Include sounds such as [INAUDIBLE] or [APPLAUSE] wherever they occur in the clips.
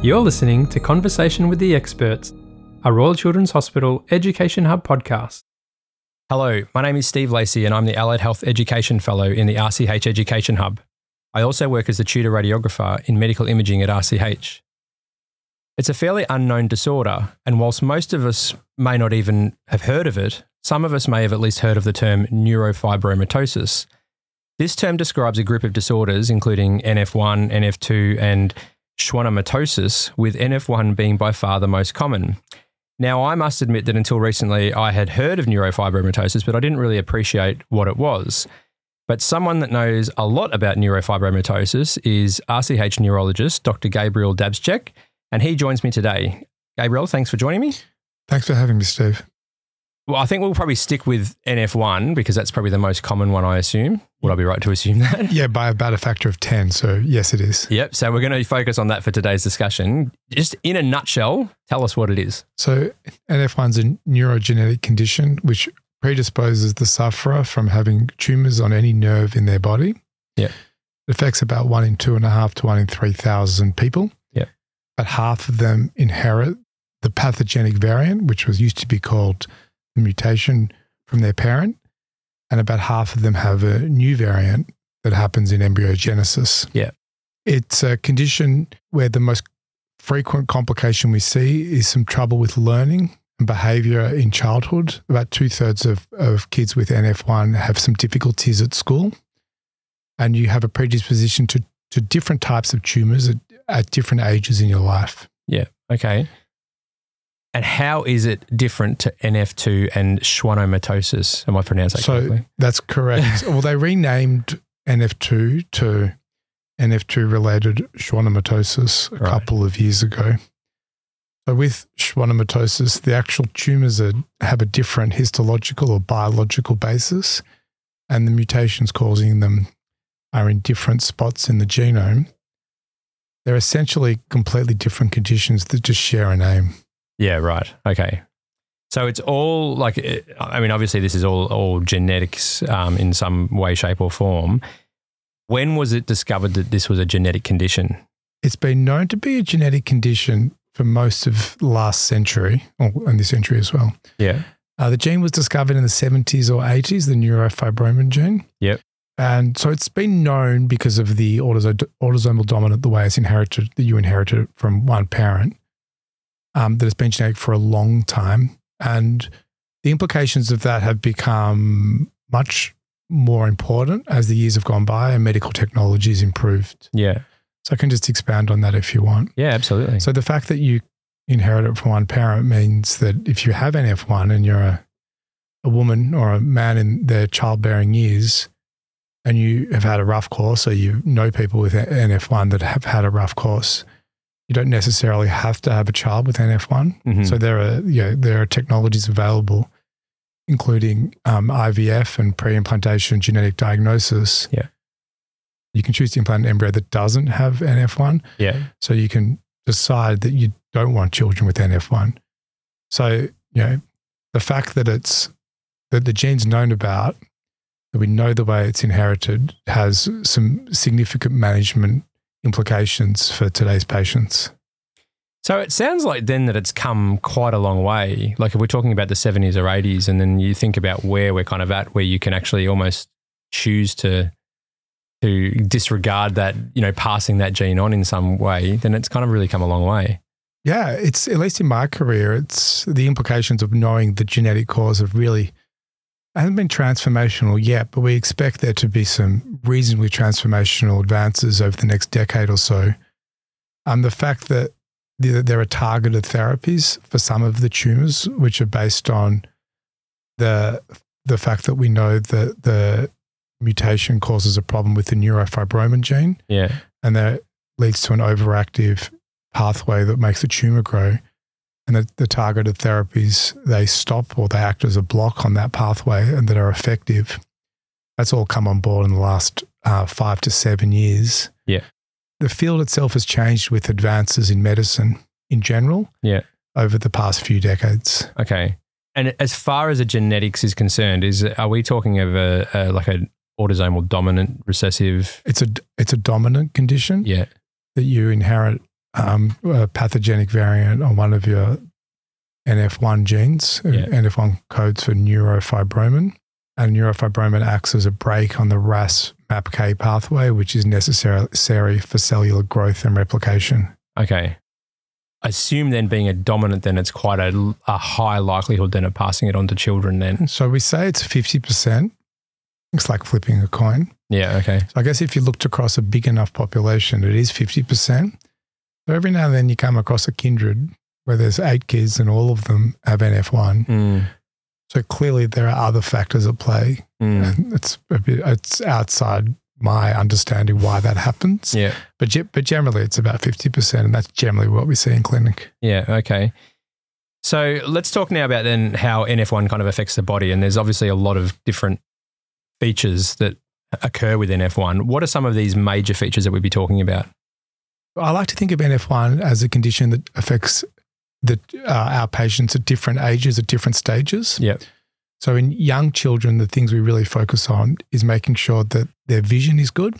You're listening to Conversation with the Experts, a Royal Children's Hospital Education Hub podcast. Hello, my name is Steve Lacey and I'm the Allied Health Education Fellow in the RCH Education Hub. I also work as the tutor radiographer in medical imaging at RCH. It's a fairly unknown disorder, and whilst most of us may not even have heard of it, some of us may have at least heard of the term neurofibromatosis. This term describes a group of disorders including NF1, NF2, and schwannomatosis, with NF1 being by far the most common. Now, I must admit that until recently I had heard of neurofibromatosis, but I didn't really appreciate what it was. But someone that knows a lot about neurofibromatosis is RCH neurologist Dr. Gabriel Dabscheck, and he joins me today. Gabriel, thanks for joining me. Thanks for having me, Steve. Well, I think we'll probably stick with NF1 because that's probably the most common one, I assume. Would I be right to assume that? [LAUGHS] Yeah, by about a factor of 10. So, yes, it is. Yep. So, we're going to focus on that for today's discussion. Just in a nutshell, tell us what it is. So, NF1 is a neurogenetic condition which predisposes the sufferer from having tumors on any nerve in their body. Yeah. It affects about one in two and a half to one in 3,000 people. Yeah. But half of them inherit the pathogenic variant, which was used to be called the mutation from their parent. And about half of them have a new variant that happens in embryogenesis. Yeah. It's a condition where the most frequent complication we see is some trouble with learning and behavior in childhood. About two thirds of, of kids with NF1 have some difficulties at school. And you have a predisposition to, to different types of tumors at, at different ages in your life. Yeah. Okay. And how is it different to NF2 and schwannomatosis? Am I pronouncing that correctly? so correctly? that's correct. [LAUGHS] well, they renamed NF2 to NF2 related schwannomatosis a Right. couple of years ago. So with schwannomatosis, the actual tumors are, have a different histological or biological basis, and the mutations causing them are in different spots in the genome. They're essentially completely different conditions that just share a name. Yeah, right. Okay. So it's all like, eh, I mean, obviously, this is all, all genetics um, in some way, shape, or form. When was it discovered that this was a genetic condition? It's been known to be a genetic condition for most of last century, or in this century as well. Yeah. Uh, the gene was discovered in the 70s or 80s, the neurofibromin gene. Yep. And so it's been known because of the autoso- autosomal dominant, the way it's inherited, that you inherited it from one parent, um, that it's been genetic for a long time. And the implications of that have become much more important as the years have gone by and medical technology has improved. Yeah. So I can just expand on that if you want. Yeah, absolutely. So the fact that you inherit it from one parent means that if you have NF1 and you're a, a woman or a man in their childbearing years and you have had a rough course or you know people with NF1 that have had a rough course, you don't necessarily have to have a child with NF1. Mhm. So there are, you know, there are technologies available, including um, IVF and pre-implantation genetic diagnosis. Yeah. You can choose to implant an embryo that doesn't have NF1. yeah. So you can decide that you don't want children with NF1. So, you know, the fact that it's that the gene's known about, that we know the way it's inherited, has some significant management implications for today's patients. So it sounds like then that it's come quite a long way. Like if we're talking about the 70s or 80s, and then you think about where we're kind of at, where you can actually almost choose to to disregard that, you know, passing that gene on in some way, then it's kind of really come a long way. Yeah, it's at least in my career, it's the implications of knowing the genetic cause have really hasn't been transformational yet, but we expect there to be some reasonably transformational advances over the next decade or so. Um, the fact that there are targeted therapies for some of the tumors, which are based on the the fact that we know that the mutation causes a problem with the neurofibromin gene, Yeah. and that leads to an overactive pathway that makes the tumor grow. And the, the targeted therapies, they stop or they act as a block on that pathway and that are effective. That's all come on board in the last uh, five to seven years. Yeah. The field itself has changed with advances in medicine in general Yeah. over the past few decades. Okay. And as far as the genetics is concerned, is are we talking of a, a like a autosomal dominant recessive? It's a, it's a dominant condition Yeah. that you inherit um, a pathogenic variant on one of your NF1 genes. Uh, Yeah. NF1 codes for neurofibromin. And neurofibromin acts as a brake on the RAS MAPK pathway, which is necessary for cellular growth and replication. Okay. I assume then being a dominant, then it's quite a, a high likelihood then of passing it on to children then. So we say it's 50%. It's like flipping a coin. Yeah. Okay. So I guess if you looked across a big enough population, it is 50%. So every now and then you come across a kindred where there's eight kids and all of them have NF1. Mm. So clearly there are other factors at play. Mm. And it's a bit, it's outside my understanding why that happens. Yeah. But, but generally it's about 50%. And that's generally what we see in clinic. Yeah. Okay. So let's talk now about then how NF1 kind of affects the body. And there's obviously a lot of different features that occur with NF1. What are some of these major features that we'd be talking about? I like to think of NF1 as a condition that affects the, uh, our patients at different ages, at different stages. Yep. So in young children, the things we really focus on is making sure that their vision is good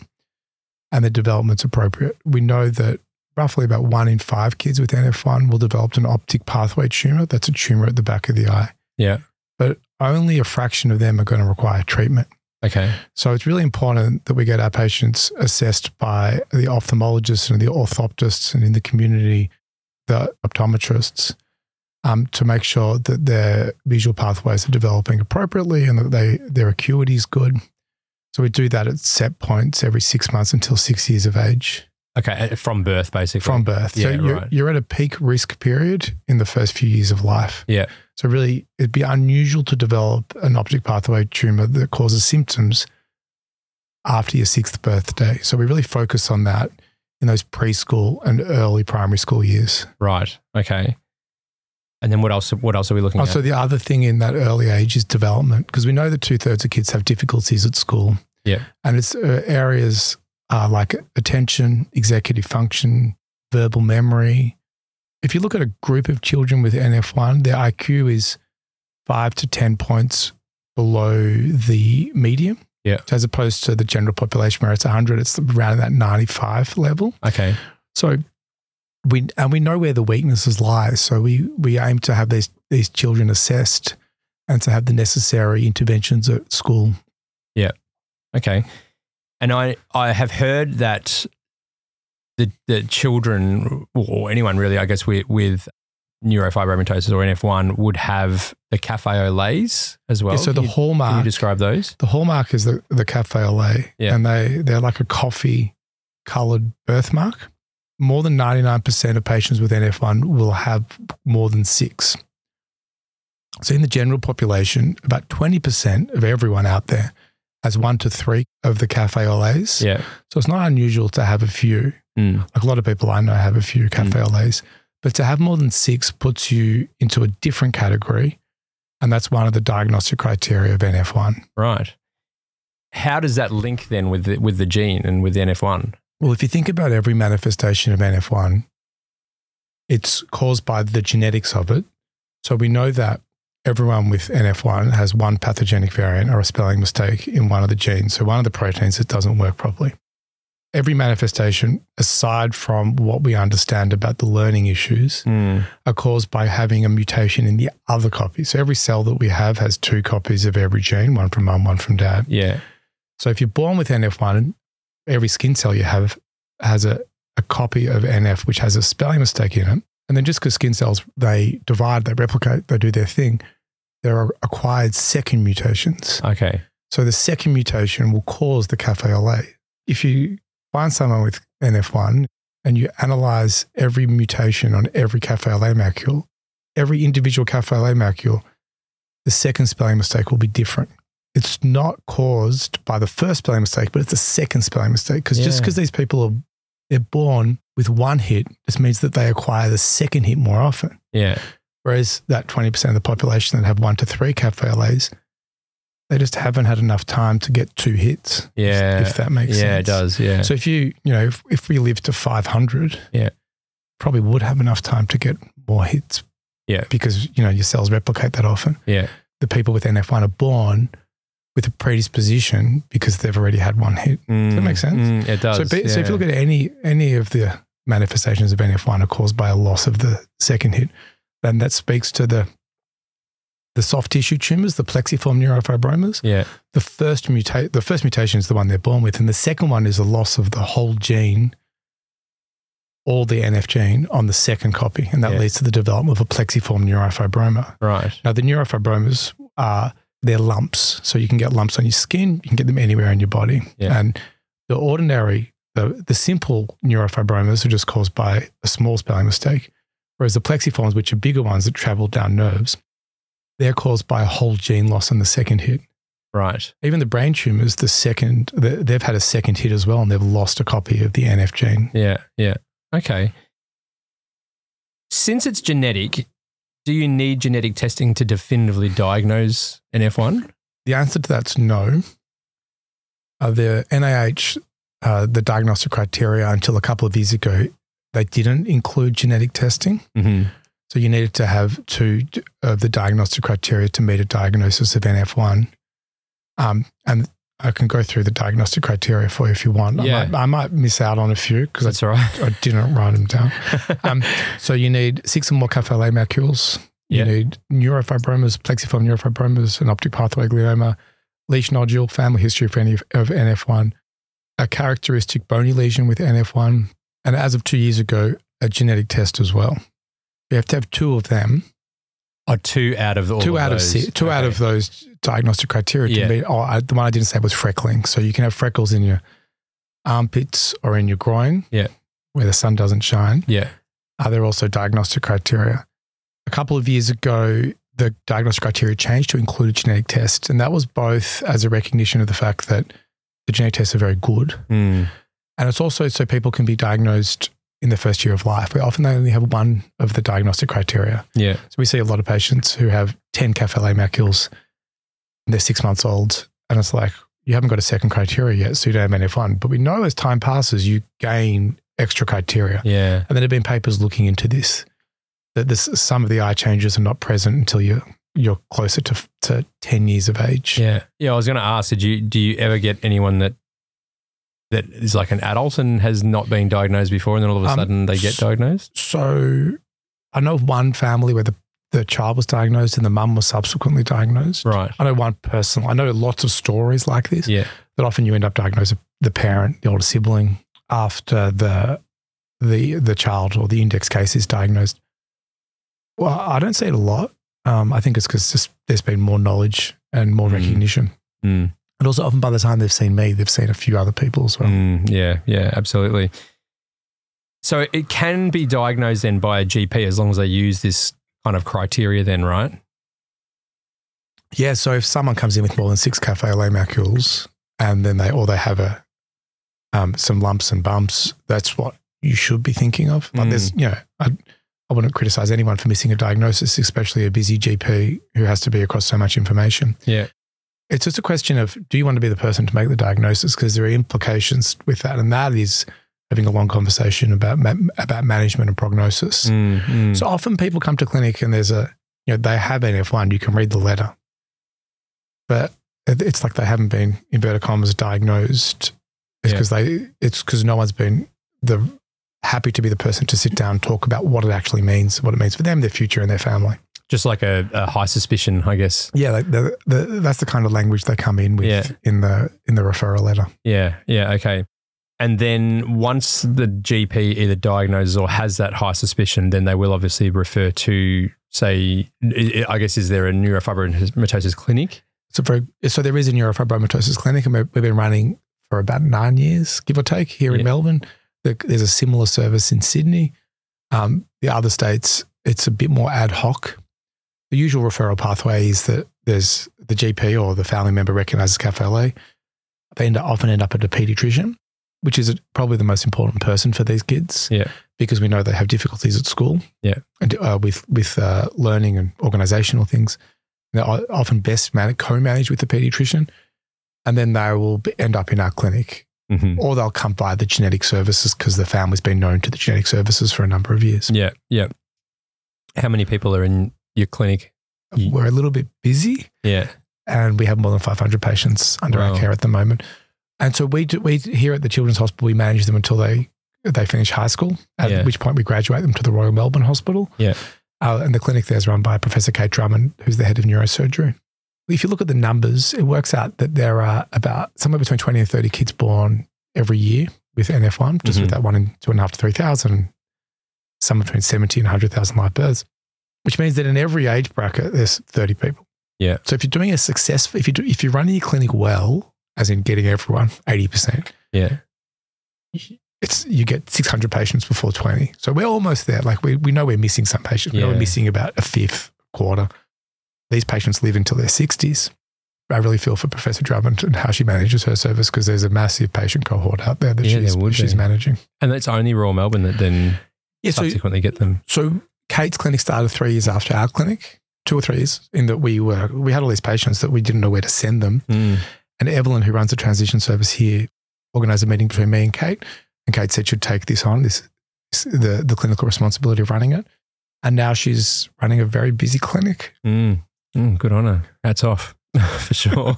and their development's appropriate. We know that roughly about one in five kids with NF1 will develop an optic pathway tumor. That's a tumor at the back of the eye. Yeah. But only a fraction of them are going to require treatment. Okay. So it's really important that we get our patients assessed by the ophthalmologists and the orthoptists and in the community, the optometrists, um, to make sure that their visual pathways are developing appropriately and that they their acuity is good. So we do that at set points every six months until six years of age Okay. uh, From birth, basically. from birth. so Yeah, you're, right. you're at a peak risk period in the first few years of life. Yeah. So really, it'd be unusual to develop an optic pathway tumor that causes symptoms after your sixth birthday. So we really focus on that in those preschool and early primary school years. Right. Okay. And then what else? What else are we looking Also, at? So the other thing in that early age is development, because we know that two thirds of kids have difficulties at school. Yeah. And it's uh, areas uh, like attention, executive function, verbal memory. If you look at a group of children with NF1, their IQ is five to 10 points below the median. Yeah. So as opposed to the general population where it's 100, it's around that 95 level. Okay. So we and we know where the weaknesses lie. So we we aim to have these these children assessed and to have the necessary interventions at school. Yeah. Okay. And I, I have heard that the, the children, or anyone really, I guess, with, with neurofibromatosis or NF1 would have the cafe au laits as well. Yeah, so the Can you- Can hallmark you describe those? the hallmark is the the cafe au lait, Yeah. and they they're like a coffee colored birthmark. More than ninety nine percent of patients with NF1 will have more than six. So in the general population, about twenty percent of everyone out there has one to three of the cafe au laits. Yeah. So it's not unusual to have a few. Mm. Like a lot of people I know have a few cafe au laits, but to have more than six puts you into a different category. And that's one of the diagnostic criteria of NF1. Right. How does that link then with the, with the gene and with the NF1? Well, if you think about every manifestation of NF1, it's caused by the genetics of it. So we know that everyone with NF1 has one pathogenic variant or a spelling mistake in one of the genes. So one of the proteins that doesn't work properly. Every manifestation, aside from what we understand about the learning issues, Mm. are caused by having a mutation in the other copy. So every cell that we have has two copies of every gene, one from mum, one from dad. Yeah. So if you're born with NF1, every skin cell you have has a, a copy of NF which has a spelling mistake in it. And then just because skin cells they divide, they replicate, they do their thing, there are acquired second mutations. Okay. So the second mutation will cause the cafe au lait. If you find someone with NF1 and you analyze every mutation on every cafe au lait macule, every individual cafe au lait macule, the second spelling mistake will be different. It's not caused by the first spelling mistake, but it's the second spelling mistake. Because just because these people are they're born with one hit just means that they acquire the second hit more often. Yeah. Whereas that 20% of the population that have one to three cafe laits, they just haven't had enough time to get two hits. if- Yeah. If, that makes sense. Yeah, it does. Yeah. So if you, you know, if, if we live to 500, Yeah. probably would have enough time to get more hits. Yeah. Because, you know, your cells replicate that often. yeah. The people with NF1 are born with a predisposition because they've already had one hit. Does that mm, make sense? Mm, it does. so, be, so if you look at any any of the manifestations of NF1 are caused by a loss of the second hit. then that speaks to the the soft tissue tumors, the plexiform neurofibromas. Yeah. The first mutate the first mutation is the one they're born with, and the second one is a loss of the whole gene, all the NF gene on the second copy, and that Yeah. leads to the development of a plexiform neurofibroma. Right. Now, the neurofibromas are they're lumps, so you can get lumps on your skin, you can get them anywhere in your body, Yeah. and the ordinary, the the simple neurofibromas are just caused by a small spelling mistake, whereas the plexiforms, which are bigger ones that travel down nerves, they're caused by a whole gene loss on the second hit. Right. Even the brain tumors, the second they've had a second hit as well, and they've lost a copy of the NF gene. Yeah. Yeah. Okay. Since it's genetic, do you need genetic testing to definitively diagnose NF1? The answer to that's no. Uh, the NIH, uh, the diagnostic criteria until a couple of years ago, they didn't include genetic testing. Mm-hmm. So you needed to have two of the diagnostic criteria to meet a diagnosis of NF1. Um, and I can go through the diagnostic criteria for you if you want. Yeah. I, might, I might miss out on a few because That's all right. I, I didn't write them down. [LAUGHS] Um, so you need six or more A macules. You Yeah. need neurofibromas, plexiform neurofibromas, an optic pathway glioma, Lisch nodule, family history of, any, of NF1, a characteristic bony lesion with NF1, and as of two years ago, a genetic test as well. You have to have two of them, Oh, two out of all two of out those. of si- two out of those diagnostic criteria Yeah. be. Oh, I, the one I didn't say was freckling. So you can have freckles in your armpits or in your groin, Yeah. where the sun doesn't shine. Yeah. Are there also diagnostic criteria? A couple of years ago, the diagnostic criteria changed to include a genetic test, and that was both as a recognition of the fact that the genetic tests are very good, Mm. and it's also so people can be diagnosed in the first year of life. Where often they only have one of the diagnostic criteria. Yeah. So we see a lot of patients who have 10 CAF-LA macules and they're six months old. And it's like, you haven't got a second criteria yet, so you don't have NF1. But we know as time passes, you gain extra criteria. Yeah. And there have been papers looking into this, that this, some of the eye changes are not present until you're, you're closer to, to 10 years of age. Yeah. Yeah. I was going to ask, did you, do you ever get anyone that, that is like an adult and has not been diagnosed before and then all of a Um, sudden they get diagnosed? So I know of one family where the, the child was diagnosed and the mum was subsequently diagnosed. Right. I know one person. I know lots of stories like this. Yeah. that often you end up diagnosing the parent, the older sibling, after the the the child or the index case is diagnosed. Well, I don't see it a lot. Um, I think it's because just there's been more knowledge and more Mm. recognition, Mm. And also often by the time they've seen me, they've seen a few other people as well. Mm, yeah, yeah, absolutely. So it can be diagnosed then by a GP as long as they use this kind of criteria, then, right? Yeah, so if someone comes in with more than six cafe au lait macules, and then they or they have a um, some lumps and bumps, that's what you should be thinking of. Like there's, you know, I, I wouldn't criticize anyone for missing a diagnosis, especially a busy GP who has to be across so much information. Yeah. It's just a question of do you want to be the person to make the diagnosis? Because there are implications with that, and that is having a long conversation about ma- about management and prognosis. Mm, mm. So often people come to clinic and there's a, you know, they have NF1, you can read the letter. But it's like they haven't been, inverted commas, diagnosed. It's Yeah. because they, it's because no one's been the happy to be the person to sit down and talk about what it actually means, what it means for them, their future and their family. Just like a, a high suspicion, I guess. Yeah, like the, the, that's the kind of language they come in with Yeah. in the in the referral letter. Yeah, yeah, okay. And then once the GP either diagnoses or has that high suspicion, then they will obviously refer to, say, I guess, is there a neurofibromatosis clinic? So, very, so there is a neurofibromatosis clinic, and we've been running for about nine years, give or take, here in Melbourne. There's a similar service in Sydney. Um, the other states, it's a bit more ad hoc. The usual referral pathway is that there's the GP or the family member recognises CAF-LA. They end up, often end up at a paediatrician, which is probably the most important person for these kids. Yeah. Because we know they have difficulties at school. Yeah. And uh, with with uh, learning and organisational things. They're often best man- co-managed with the paediatrician, and then they will be, end up in our clinic, Mm-hmm. or they'll come via the genetic services because the family's been known to the genetic services for a number of years. Yeah, yeah. How many people are in your clinic? We're a little bit busy, Yeah, and we have more than 500 patients under Wow. our care at the moment. And so we do, we here at the Children's Hospital we manage them until they they finish high school, at Yeah. which point we graduate them to the Royal Melbourne Hospital. Yeah. Uh, and the clinic there is run by Professor Kate Drummond, who's the head of neurosurgery. If you look at the numbers, it works out that there are about somewhere between 20 and 30 kids born every year with NF1, just Mhm. with that one in two and a half to 3,000, somewhere between 70 and 100,000 live births, which means that in every age bracket, there's 30 people. Yeah. So if you're doing a successful, if, you do, if you're running your clinic well, as in getting everyone 80%, Yeah. it's you get 600 patients before 20. So we're almost there. Like we, we know we're missing some patients. We know we're missing about a fifth quarter. These patients live until their 60s. I really feel for Professor Drummond and how she manages her service because there's a massive patient cohort out there that Yeah, she's, there she's be. managing. And it's only Royal Melbourne that then Yeah, so, subsequently get them. so Kate's clinic started three years after our clinic, two or three years, in that we were we had all these patients that we didn't know where to send them. Mm. And Evelyn, who runs the transition service here, organized a meeting between me and Kate. And Kate said she'd take this on, this, this the, the clinical responsibility of running it. And now she's running a very busy clinic. Mm. Mm, good on her. Hats off [LAUGHS] for sure.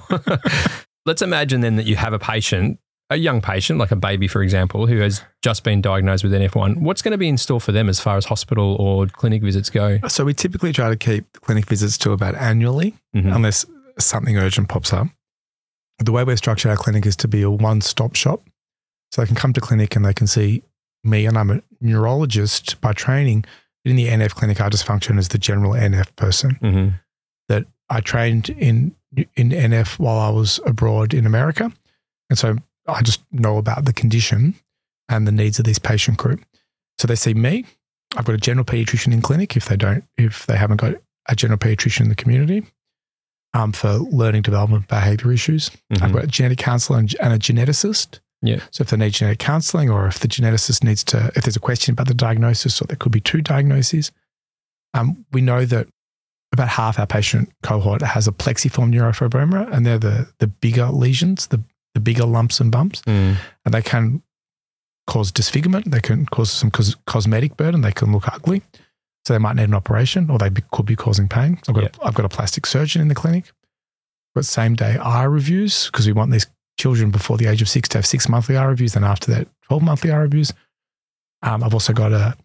[LAUGHS] Let's imagine then that you have a patient, a young patient, like a baby, for example, who has just been diagnosed with NF1. What's going to be in store for them as far as hospital or clinic visits go? So we typically try to keep clinic visits to about annually, Mhm. unless something urgent pops up. The way we've structured our clinic is to be a one stop shop. So they can come to clinic and they can see me, and I'm a neurologist by training. In the NF clinic, I just function as the general NF person. Mhm. that I trained in in NF while I was abroad in America, and so I just know about the condition and the needs of this patient group. So they see me. I've got a general pediatrician in clinic if they don't if they haven't got a general pediatrician in the community. Um, for learning development behavior issues, I've Mhm. got a genetic counselor and, and a geneticist. Yeah. So if they need genetic counselling, or if the geneticist needs to, if there's a question about the diagnosis, or there could be two diagnoses, um, we know that about half our patient cohort has a plexiform neurofibroma, and they're the the bigger lesions, the the bigger lumps and bumps, Mm. and they can cause disfigurement. They can cause some cos- cosmetic burden. They can look ugly, so they might need an operation, or they be, could be causing pain. I've got a, I've got a plastic surgeon in the clinic. Got same day eye reviews because we want these children before the age of six to have six monthly eye reviews, and after that, twelve monthly eye reviews. Um, I've also got a,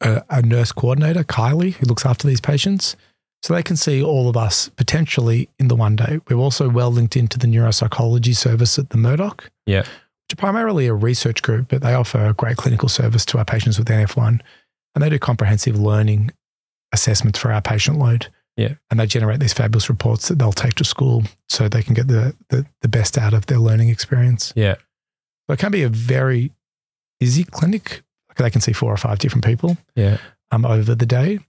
a a nurse coordinator, Kylie, who looks after these patients. So they can see all of us potentially in the one day. We're also well linked into the neuropsychology service at the Murdoch. Yeah. Which are primarily a research group, but they offer a great clinical service to our patients with NF1. And they do comprehensive learning assessments for our patient load. Yeah. And they generate these fabulous reports that they'll take to school so they can get the, the, the best out of their learning experience. Yeah. So it can be a very busy clinic. Like they can see four or five different people Yeah. um, over the day.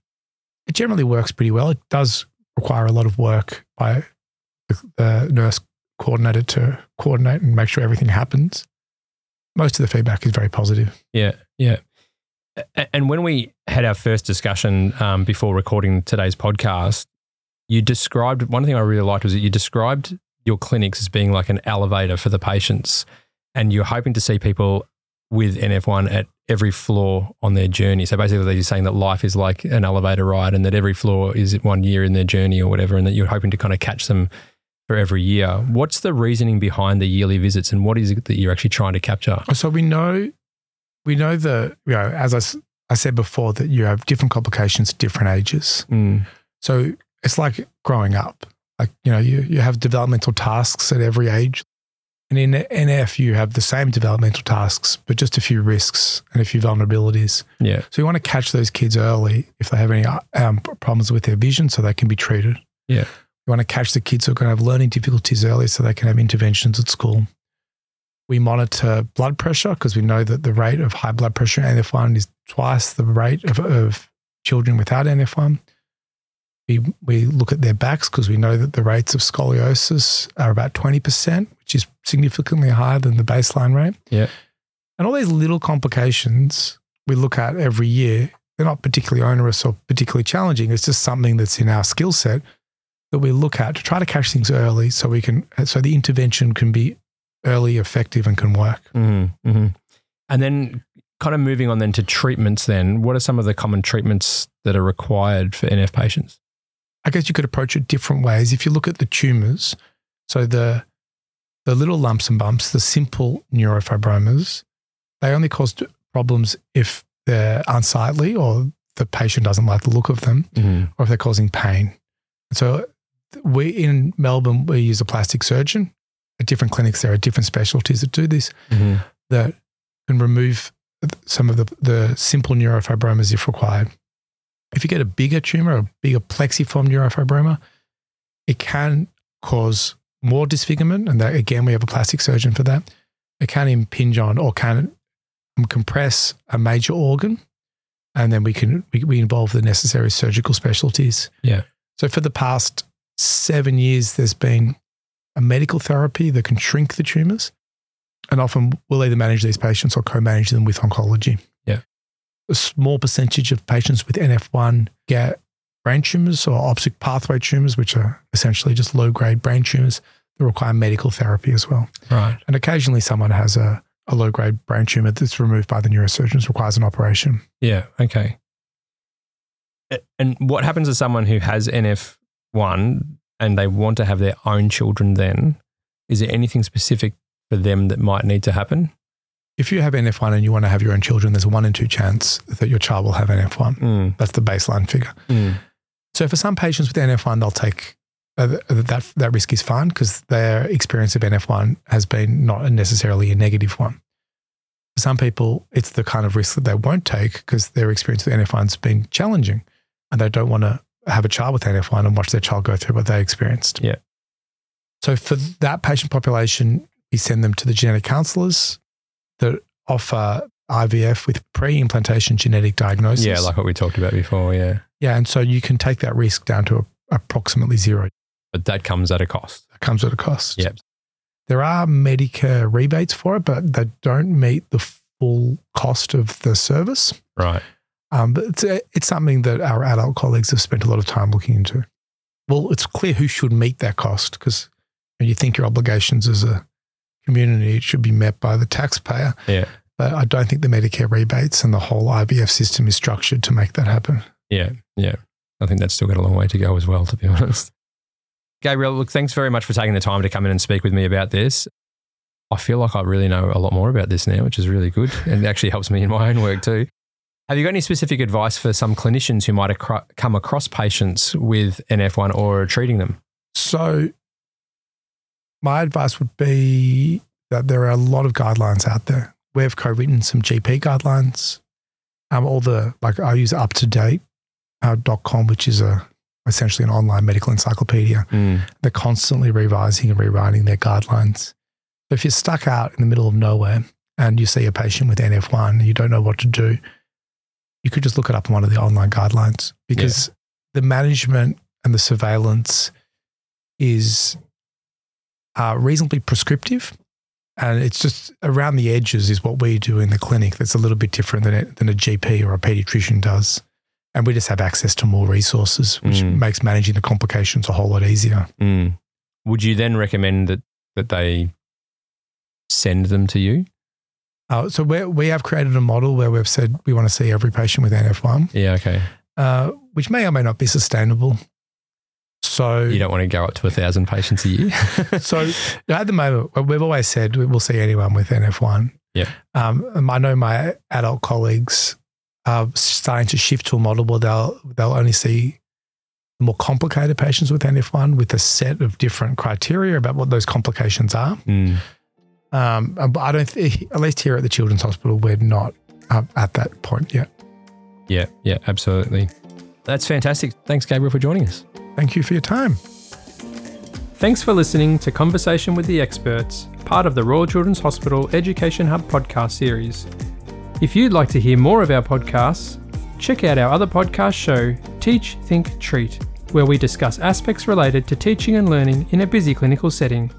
It generally works pretty well. It does require a lot of work by the, nurse coordinator to coordinate and make sure everything happens. Most of the feedback is very positive. Yeah, yeah. And when we had our first discussion um, before recording today's podcast, you described one thing I really liked was that you described your clinics as being like an elevator for the patients, and you're hoping to see people with NF1 at every floor on their journey. So basically, they're saying that life is like an elevator ride, and that every floor is one year in their journey or whatever, and that you're hoping to kind of catch them for every year. What's the reasoning behind the yearly visits, and what is it that you're actually trying to capture? So we know, we know the, you know, as I said before, that you have different complications at different ages. Mm, So it's like growing up. Like, you know, you, you have developmental tasks at every age. And in NF, you have the same developmental tasks, but just a few risks and a few vulnerabilities. yeah, So you want to catch those kids early if they have any um, problems with their vision so they can be treated. Yeah. You want to catch the kids who are going to have learning difficulties early so they can have interventions at school. We monitor blood pressure because we know that the rate of high blood pressure in NF1 is twice the rate of, of children without NF1. We, we look at their backs because we know that the rates of scoliosis are about 20%, which is significantly higher than the baseline rate. Yeah. And all these little complications we look at every year, they're not particularly onerous or particularly challenging. It's just something that's in our skill set that we look at to try to catch things early so we can, so the intervention can be early, effective, and can work. Mm-hmm, mm-hmm. And then, kind of moving on then to treatments. Then, what are some of the common treatments that are required for NF patients? I guess you could approach it different ways. If you look at the tumors, so the the little lumps and bumps, the simple neurofibromas, they only cause problems if they're unsightly or the patient doesn't like the look of them Mm. or if they're causing pain. So we in Melbourne we use a plastic surgeon. At different clinics there are different specialties that do this Mhm. that can remove some of the, the simple neurofibromas if required. If you get a bigger tumor, a bigger plexiform neurofibroma, it can cause more disfigurement. And that, again, we have a plastic surgeon for that. It can impinge on or can compress a major organ. And then we can we, we involve the necessary surgical specialties. Yeah. So for the past seven years, there's been a medical therapy that can shrink the tumors. And often we'll either manage these patients or co manage them with oncology. A small percentage of patients with NF1 get brain tumors or optic pathway tumors, which are essentially just low grade brain tumors that require medical therapy as well. Right. And occasionally someone has a, a low grade brain tumor that's removed by the neurosurgeons, requires an operation. Yeah. Okay. And what happens to someone who has NF1 and they want to have their own children then? Is there anything specific for them that might need to happen? If you have NF1 and you want to have your own children, there's a one in two chance that your child will have NF1. Mm. That's the baseline figure. Mm. So for some patients with NF1, they'll take uh, that that risk is fine because their experience of NF1 has been not necessarily a negative one. For some people, it's the kind of risk that they won't take because their experience with NF1 has been challenging, and they don't want to have a child with NF1 and watch their child go through what they experienced. Yeah. So for that patient population, we send them to the genetic counselors that offer IVF with pre-implantation genetic diagnosis. Yeah, like what we talked about before. Yeah. Yeah, and so you can take that risk down to a, approximately zero. But that comes at a cost. It comes at a cost. Yep. There are Medicare rebates for it, but they don't meet the full cost of the service. Right. Um, but it's, it's something that our adult colleagues have spent a lot of time looking into. Well, it's clear who should meet that cost because when you think your obligations as a community, it should be met by the taxpayer. Yeah. But I don't think the Medicare rebates and the whole IVF system is structured to make that happen. Yeah. Yeah. I think that's still got a long way to go as well, to be [LAUGHS] honest. Gabriel, look, thanks very much for taking the time to come in and speak with me about this. I feel like I really know a lot more about this now, which is really good [LAUGHS] and actually helps me in my own work too. Have you got any specific advice for some clinicians who might come across patients with NF1 or are treating them? So, my advice would be that there are a lot of guidelines out there. We've co-written some GP guidelines. Um, all the like I use up to date uh, .com, which is a essentially an online medical encyclopedia. They're constantly revising and rewriting their guidelines. So if you're stuck out in the middle of nowhere and you see a patient with NF1 and you don't know what to do, you could just look it up in one of the online guidelines because the management and the surveillance is uh, reasonably prescriptive. And it's just around the edges is what we do in the clinic that's a little bit different than, it, than a GP or a pediatrician does. And we just have access to more resources, which Mm. makes managing the complications a whole lot easier. Mm. Would you then recommend that, that they send them to you? Uh, so we we have created a model where we've said we want to see every patient with NF1, Yeah, okay. uh, which may or may not be sustainable. So, You don't want to go up to a thousand patients a year. [LAUGHS] so at the moment, we've always said we'll see anyone with NF1. Yeah. Um, I know my adult colleagues are starting to shift to a model where they'll they'll only see more complicated patients with NF1 with a set of different criteria about what those complications are. Mm. Um, but I don't, th- at least here at the Children's Hospital, we're not uh, at that point yet. Yeah, yeah, absolutely. That's fantastic. Thanks, Gabriel, for joining us. Thank you for your time. Thanks for listening to Conversation with the Experts, part of the Royal Children's Hospital Education Hub podcast series. If you'd like to hear more of our podcasts, check out our other podcast show, Teach, Think, Treat, where we discuss aspects related to teaching and learning in a busy clinical setting.